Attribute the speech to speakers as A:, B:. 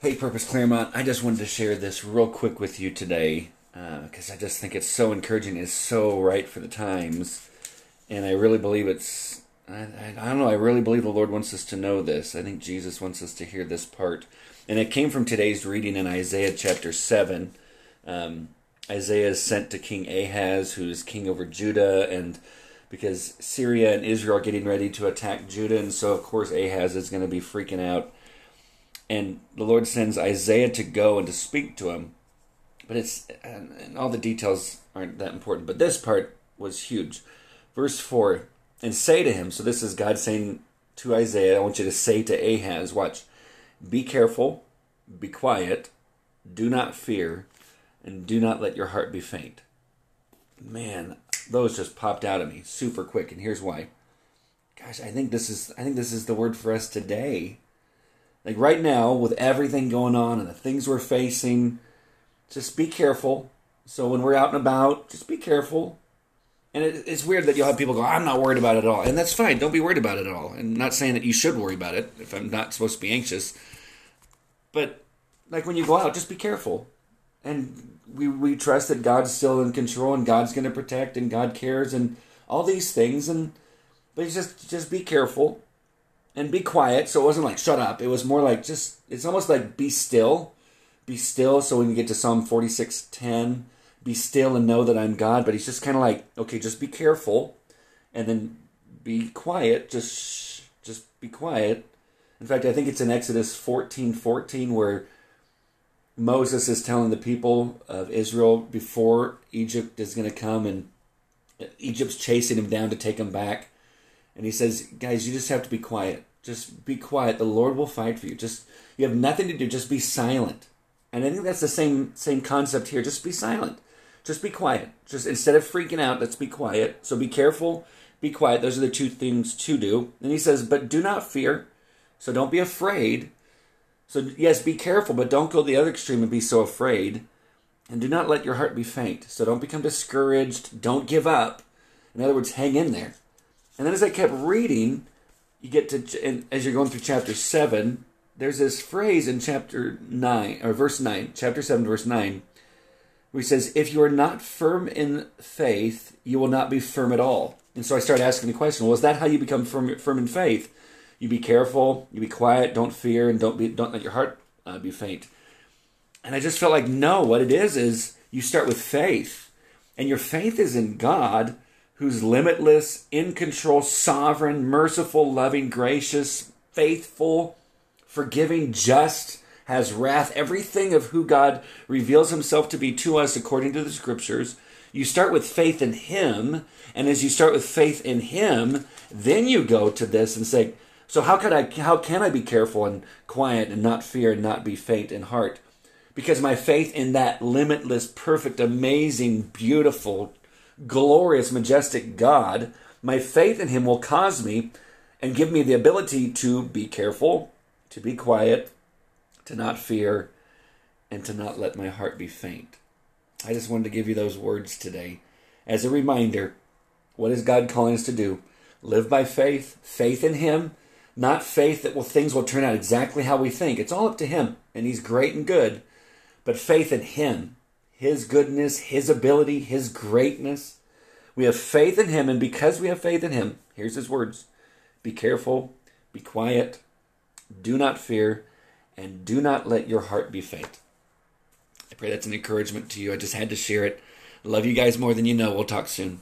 A: Hey, Purpose Claremont, I just wanted to share this real quick with you today because uh, I just think it's so encouraging. It's so right for the times. And I really believe it's, I, I, I, don't know, I really believe the Lord wants us to know this. I think Jesus wants us to hear this part. And it came from today's reading in Isaiah chapter 7. Um, Isaiah is sent to King Ahaz, who's king over Judah, and because Syria and Israel are getting ready to attack Judah, and so of course Ahaz is going to be freaking out and the Lord sends Isaiah to go and to speak to him. But it's and, all the details aren't that important. But this part was huge. Verse four, and say to him. So this is God saying to Isaiah, I want you to say to Ahaz, watch, be careful, be quiet, do not fear, and do not let your heart be faint. Man, those just popped out of me super quick, and here's why. Gosh, I think this is I think this is the word for us today like right now, with everything going on and the things we're facing, just be careful. So when we're out and about, just be careful. And it, it's weird that you'll have people go, I'm not worried about it at all. And that's fine. Don't be worried about it at all. And not saying that you should worry about it if I'm not supposed to be anxious. But like when you go out, just be careful. And we, we trust that God's still in control and God's going to protect and God cares and all these things. And but just just be careful and be quiet. So it wasn't like shut up. It was more like just it's almost like be still. Be still. So when you get to Psalm 46 10, be still and know that I'm God. But he's just kind of like, okay, just be careful and then be quiet. Just just be quiet. In fact, I think it's in Exodus 14 14 where Moses is telling the people of Israel before Egypt is going to come and Egypt's chasing him down to take him back. And he says, guys, you just have to be quiet. Just be quiet. The Lord will fight for you. Just you have nothing to do. Just be silent. And I think that's the same same concept here. Just be silent. Just be quiet. Just instead of freaking out, let's be quiet. So be careful, be quiet. Those are the two things to do. And he says, but do not fear. So don't be afraid. So yes, be careful, but don't go the other extreme and be so afraid. And do not let your heart be faint. So don't become discouraged. Don't give up. In other words, hang in there. And then as I kept reading, you get to and as you're going through chapter 7 there's this phrase in chapter 9 or verse 9 chapter 7 verse 9 where he says if you are not firm in faith you will not be firm at all. And so i started asking the question well is that how you become firm, firm in faith? You be careful you be quiet don't fear and don't be don't let your heart uh, be faint. And i just felt like no what it is is you start with faith. And your faith is in god who's limitless, in control, sovereign, merciful, loving, gracious, faithful, forgiving, just, has wrath, everything of who God reveals himself to be to us according to the scriptures. You start with faith in him, and as you start with faith in him, then you go to this and say, so how can I how can I be careful and quiet and not fear and not be faint in heart? Because my faith in that limitless, perfect, amazing, beautiful, glorious, majestic God, my faith in Him will cause me and give me the ability to be careful, to be quiet, to not fear, and to not let my heart be faint. I just wanted to give you those words today as a reminder. What is God calling us to do? Live by faith, faith in Him, not faith that well things will turn out exactly how we think. It's all up to Him, and He's great and good, but faith in Him his goodness, His ability, His greatness. We have faith in Him, and because we have faith in Him, here's His words Be careful, be quiet, do not fear, and do not let your heart be faint. I pray that's an encouragement to you. I just had to share it. Love you guys more than you know. We'll talk soon.